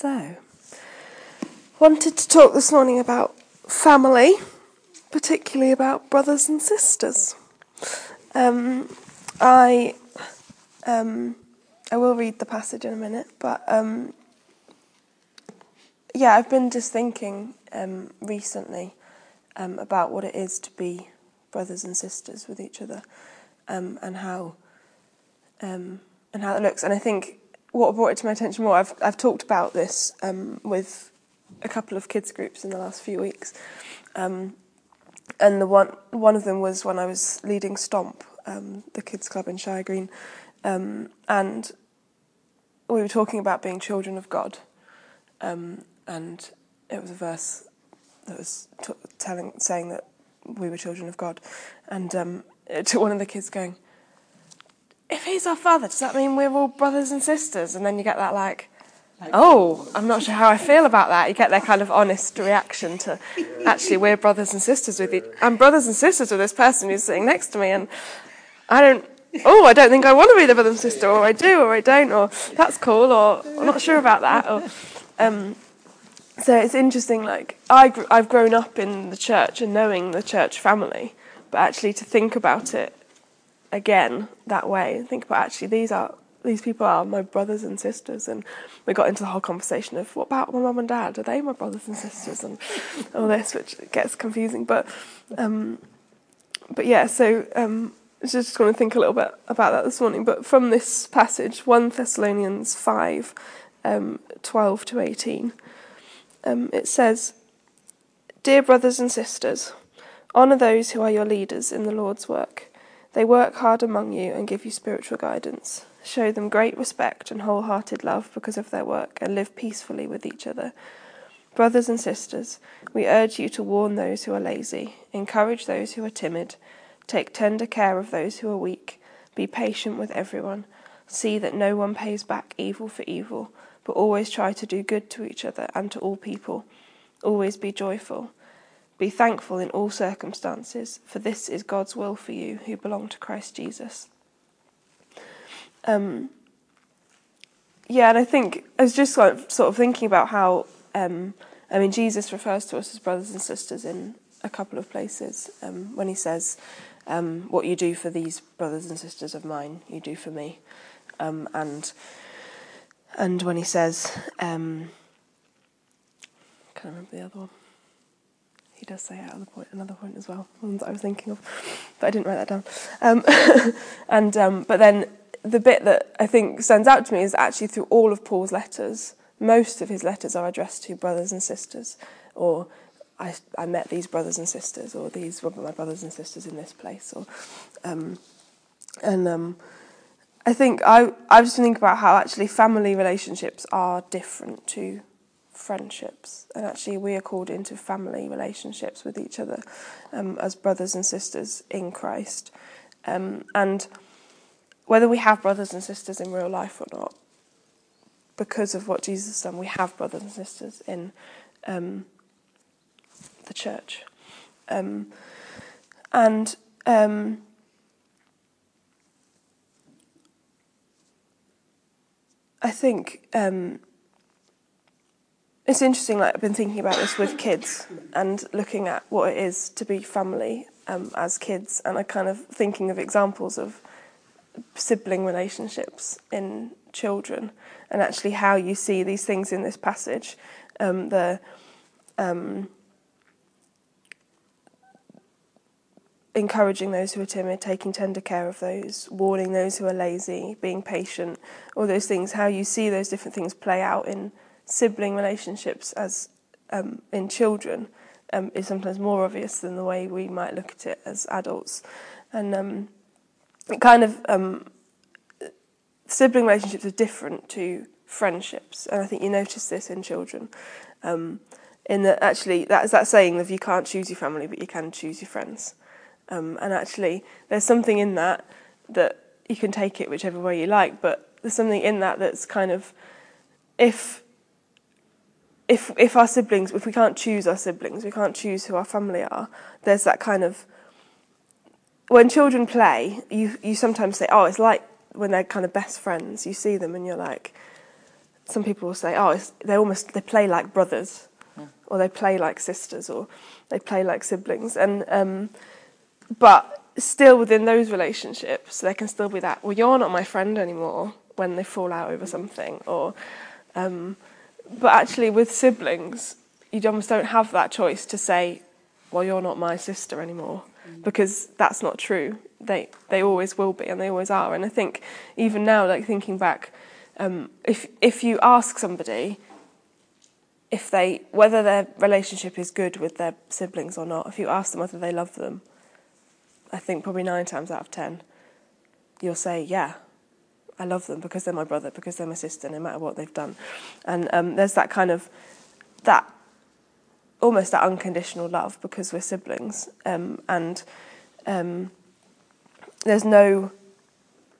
So, wanted to talk this morning about family, particularly about brothers and sisters. Um, I um, I will read the passage in a minute, but um, yeah, I've been just thinking um, recently um, about what it is to be brothers and sisters with each other, um, and how and how it looks. And I think what brought it to my attention more, I've I've talked about this um, with a couple of kids groups in the last few weeks, um, and the one one of them was when I was leading Stomp, um, the kids club in Shire Green, um, and we were talking about being children of God, um, and it was a verse that was t- telling saying that we were children of God, and um, it one of the kids going if he's our father, does that mean we're all brothers and sisters? And then you get that like, oh, I'm not sure how I feel about that. You get their kind of honest reaction to actually we're brothers and sisters with you. I'm brothers and sisters with this person who's sitting next to me, and I don't. Oh, I don't think I want to be the brother and sister, or I do, or I don't, or that's cool, or I'm not sure about that, or. Um, so it's interesting. Like I, gr- I've grown up in the church and knowing the church family, but actually to think about it again that way. And think about actually these are these people are my brothers and sisters and we got into the whole conversation of what about my mum and dad? Are they my brothers and sisters? And all this which gets confusing but um, but yeah so um, just going to think a little bit about that this morning but from this passage 1 Thessalonians 5 um, 12 to 18 um, it says dear brothers and sisters honour those who are your leaders in the Lord's work they work hard among you and give you spiritual guidance. Show them great respect and wholehearted love because of their work and live peacefully with each other. Brothers and sisters, we urge you to warn those who are lazy, encourage those who are timid, take tender care of those who are weak, be patient with everyone, see that no one pays back evil for evil, but always try to do good to each other and to all people. Always be joyful. Be thankful in all circumstances, for this is God's will for you who belong to Christ Jesus. Um, yeah, and I think I was just sort of thinking about how, um, I mean, Jesus refers to us as brothers and sisters in a couple of places um, when he says, um, What you do for these brothers and sisters of mine, you do for me. Um, and and when he says, um, I can't remember the other one he does say at other point, another point as well, one that I was thinking of, but I didn't write that down. Um, and um, but then the bit that I think stands out to me is actually through all of Paul's letters. Most of his letters are addressed to brothers and sisters, or I, I met these brothers and sisters, or these were my brothers and sisters in this place, or um, and um, I think I I just think about how actually family relationships are different to friendships. And actually, we are called into family relationships with each other um, as brothers and sisters in Christ. Um, and whether we have brothers and sisters in real life or not, because of what Jesus has done, we have brothers and sisters in um, the church. Um, and um, I think um, it's interesting, like I've been thinking about this with kids and looking at what it is to be family um, as kids, and I kind of thinking of examples of sibling relationships in children, and actually how you see these things in this passage. Um, the um, encouraging those who are timid, taking tender care of those, warning those who are lazy, being patient, all those things. How you see those different things play out in sibling relationships as um, in children um, is sometimes more obvious than the way we might look at it as adults, and um, it kind of um, sibling relationships are different to friendships, and I think you notice this in children. Um, in that, actually, that's that saying of you can't choose your family, but you can choose your friends. Um, and actually, there's something in that that you can take it whichever way you like, but there's something in that that's kind of if if if our siblings, if we can't choose our siblings, we can't choose who our family are. There's that kind of when children play, you you sometimes say, oh, it's like when they're kind of best friends. You see them and you're like, some people will say, oh, they almost they play like brothers, or they play like sisters, or they play like siblings, and um, but still within those relationships, there can still be that. Well, you're not my friend anymore when they fall out over something, or um, but actually with siblings, you almost don't have that choice to say, well, you're not my sister anymore, because that's not true. They they always will be, and they always are. And I think even now, like thinking back, um, if if you ask somebody if they whether their relationship is good with their siblings or not, if you ask them whether they love them, I think probably nine times out of ten, you'll say, yeah, I love them because they're my brother, because they're my sister, no matter what they've done. And um, there's that kind of that almost that unconditional love because we're siblings, um, and um, there's no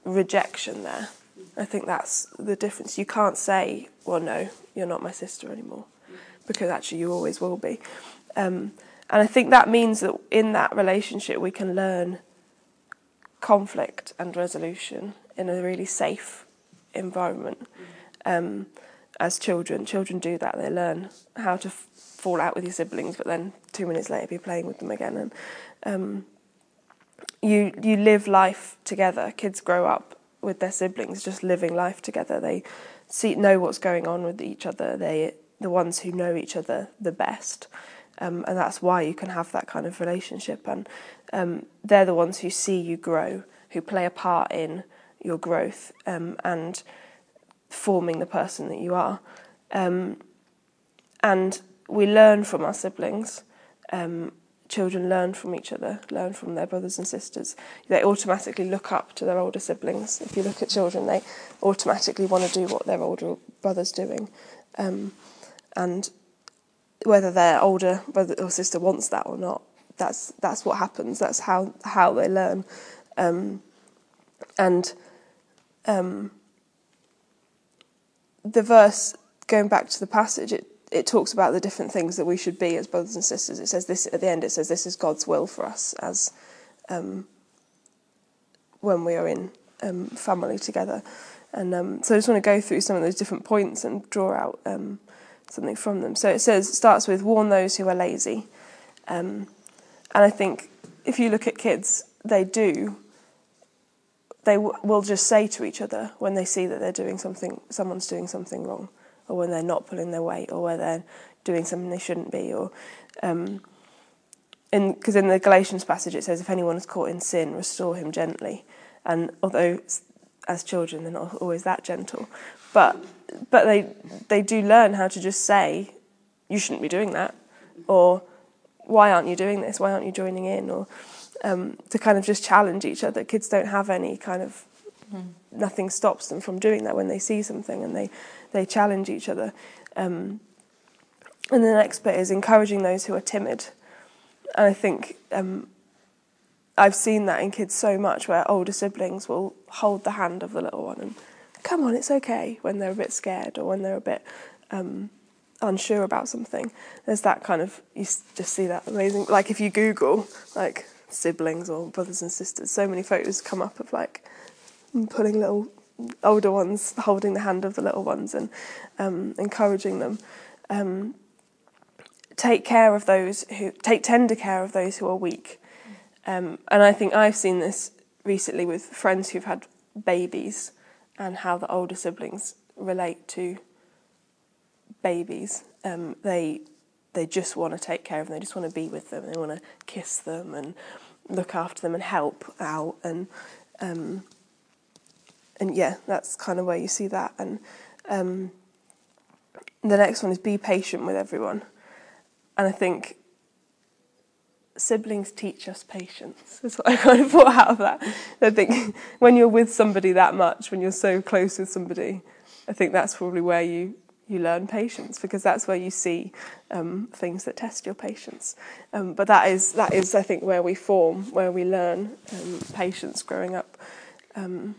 rejection there. I think that's the difference. You can't say, "Well, no, you're not my sister anymore," because actually you always will be. Um, and I think that means that in that relationship we can learn conflict and resolution in a really safe environment. Um, as children, children do that. They learn how to f- fall out with your siblings, but then two minutes later be playing with them again. And um, you you live life together. Kids grow up with their siblings, just living life together. They see know what's going on with each other. They the ones who know each other the best. Um, and that's why you can have that kind of relationship. And um, they're the ones who see you grow, who play a part in your growth um, and forming the person that you are. Um, and we learn from our siblings. Um, children learn from each other, learn from their brothers and sisters. They automatically look up to their older siblings. If you look at children, they automatically want to do what their older brother's doing. Um, and whether their older brother or sister wants that or not. That's that's what happens. That's how how they learn, um, and um, the verse going back to the passage it it talks about the different things that we should be as brothers and sisters. It says this at the end. It says this is God's will for us as um, when we are in um, family together. And um, so I just want to go through some of those different points and draw out um, something from them. So it says, starts with warn those who are lazy. Um, and I think if you look at kids, they do. They w- will just say to each other when they see that they're doing something, someone's doing something wrong, or when they're not pulling their weight, or when they're doing something they shouldn't be, or um, because in, in the Galatians passage it says, if anyone is caught in sin, restore him gently. And although as children they're not always that gentle, but but they they do learn how to just say, "You shouldn't be doing that," or "Why aren't you doing this? Why aren't you joining in?" or um, to kind of just challenge each other. Kids don't have any kind of mm. nothing stops them from doing that when they see something and they they challenge each other. Um, and the next bit is encouraging those who are timid. And I think um, I've seen that in kids so much where older siblings will hold the hand of the little one and come on, it's okay when they're a bit scared or when they're a bit um, unsure about something. There's that kind of, you just see that amazing, like if you Google like siblings or brothers and sisters, so many photos come up of like putting little older ones holding the hand of the little ones and um, encouraging them. Um, take care of those who, take tender care of those who are weak. Um, and I think I've seen this recently with friends who've had babies and how the older siblings relate to babies. Um, they they just want to take care of them. They just want to be with them. They want to kiss them and look after them and help out and um, and yeah, that's kind of where you see that. And um, the next one is be patient with everyone. And I think siblings teach us patience. That's what I kind of brought out of that. I think when you're with somebody that much, when you're so close with somebody, I think that's probably where you you learn patience because that's where you see um, things that test your patience. Um, but that is that is I think where we form, where we learn um, patience growing up. Um,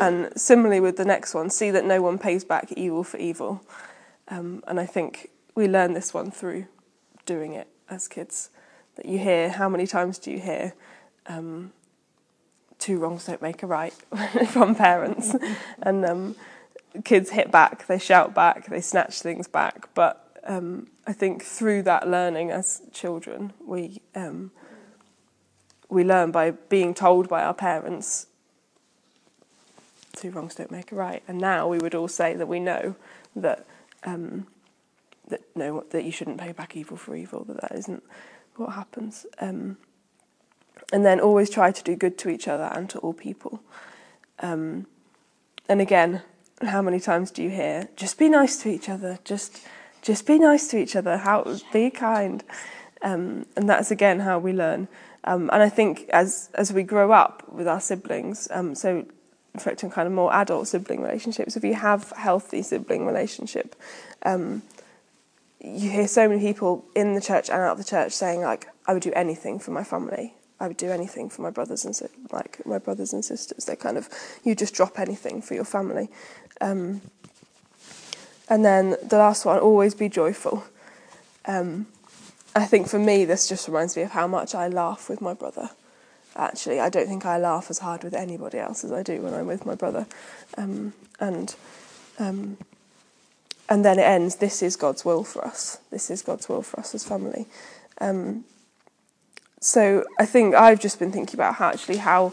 and similarly with the next one, see that no one pays back evil for evil. Um, and I think we learn this one through doing it as kids that you hear. How many times do you hear um, two wrongs don't make a right from parents? and kids hit back, they shout back, they snatch things back. But um, I think through that learning as children, we um, we learn by being told by our parents two wrongs don't make a right. And now we would all say that we know that um, that no that you shouldn't pay back evil for evil. That that isn't what happens. Um, and then always try to do good to each other and to all people. Um, and again, how many times do you hear, just be nice to each other, just just be nice to each other, how be kind. Um, and that's again how we learn. Um, and I think as as we grow up with our siblings, um, so reflecting kind of more adult sibling relationships, if you have healthy sibling relationship, um, you hear so many people in the church and out of the church saying like, I would do anything for my family. I would do anything for my brothers and like my brothers and sisters. They kind of you just drop anything for your family. Um, and then the last one, always be joyful. Um, I think for me, this just reminds me of how much I laugh with my brother. Actually, I don't think I laugh as hard with anybody else as I do when I'm with my brother. Um, and um, and then it ends. This is God's will for us. This is God's will for us as family. Um, so I think I've just been thinking about how actually how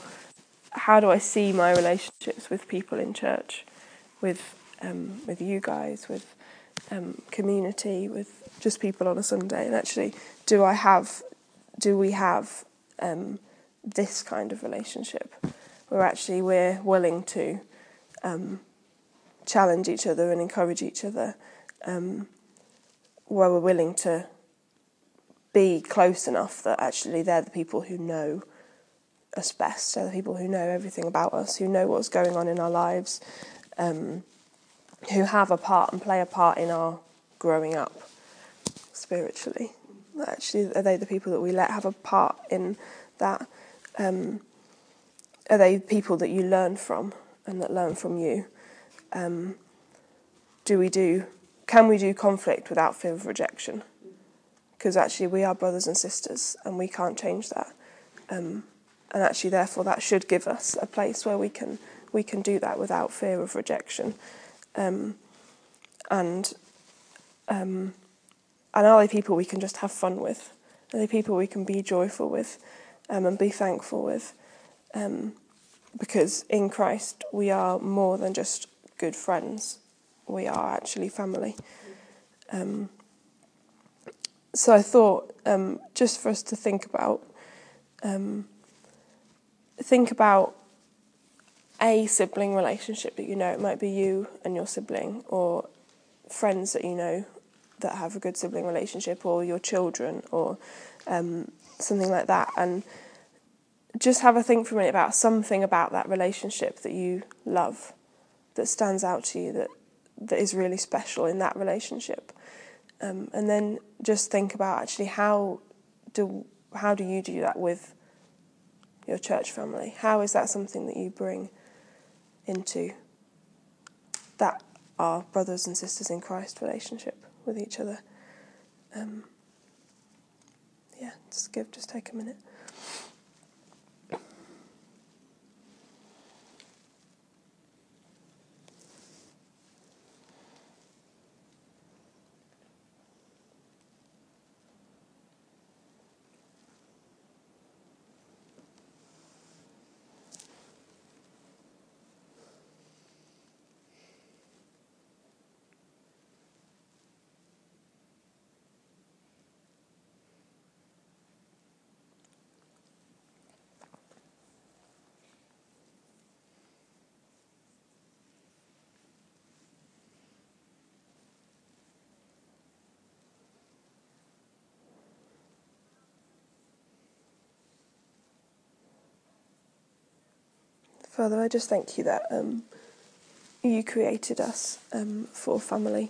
how do I see my relationships with people in church, with um, with you guys, with um, community, with just people on a Sunday, and actually, do I have, do we have um, this kind of relationship, where actually we're willing to um, challenge each other and encourage each other, um, where we're willing to be close enough that actually they're the people who know us best. They're the people who know everything about us, who know what's going on in our lives, um, who have a part and play a part in our growing up spiritually. Actually, are they the people that we let have a part in that? Um, are they people that you learn from and that learn from you? Um, do we do? Can we do conflict without fear of rejection? Because actually we are brothers and sisters and we can't change that. Um, and actually, therefore, that should give us a place where we can we can do that without fear of rejection. Um, and um, and are they people we can just have fun with? Are they people we can be joyful with um, and be thankful with? Um, because in Christ we are more than just good friends. We are actually family. So I thought um, just for us to think about, um, think about a sibling relationship that you know. It might be you and your sibling, or friends that you know that have a good sibling relationship, or your children, or um, something like that, and just have a think for a minute about something about that relationship that you love, that stands out to you, that that is really special in that relationship. Um, and then just think about actually how do how do you do that with your church family? How is that something that you bring into that our brothers and sisters in Christ relationship with each other? Um, yeah, just give, just take a minute. Father, I just thank you that um, you created us um, for family,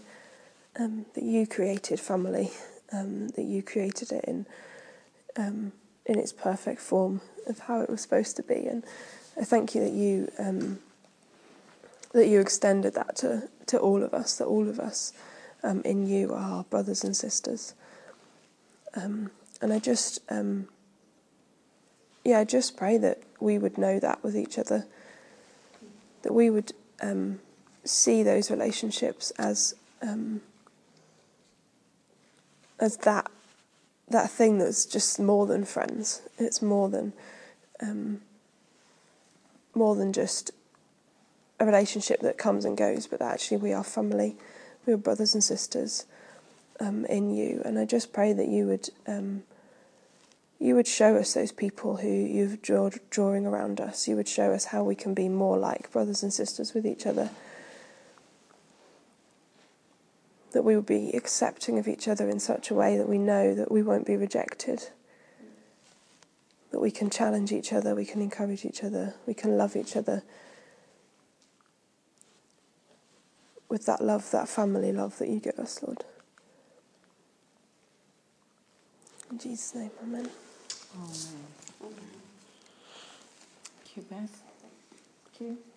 um, that you created family, um, that you created it in um, in its perfect form of how it was supposed to be, and I thank you that you um, that you extended that to to all of us, that all of us in you are brothers and sisters, and I just yeah, I just pray that we would know that with each other, that we would um, see those relationships as um, as that that thing that's just more than friends. It's more than um, more than just a relationship that comes and goes, but actually we are family, we are brothers and sisters um, in you. And I just pray that you would um, you would show us those people who you've draw, drawing around us. You would show us how we can be more like brothers and sisters with each other. That we would be accepting of each other in such a way that we know that we won't be rejected. That we can challenge each other, we can encourage each other, we can love each other with that love, that family love that you give us, Lord. In Jesus' name, amen. Amen. Thank you, Beth. Thank you.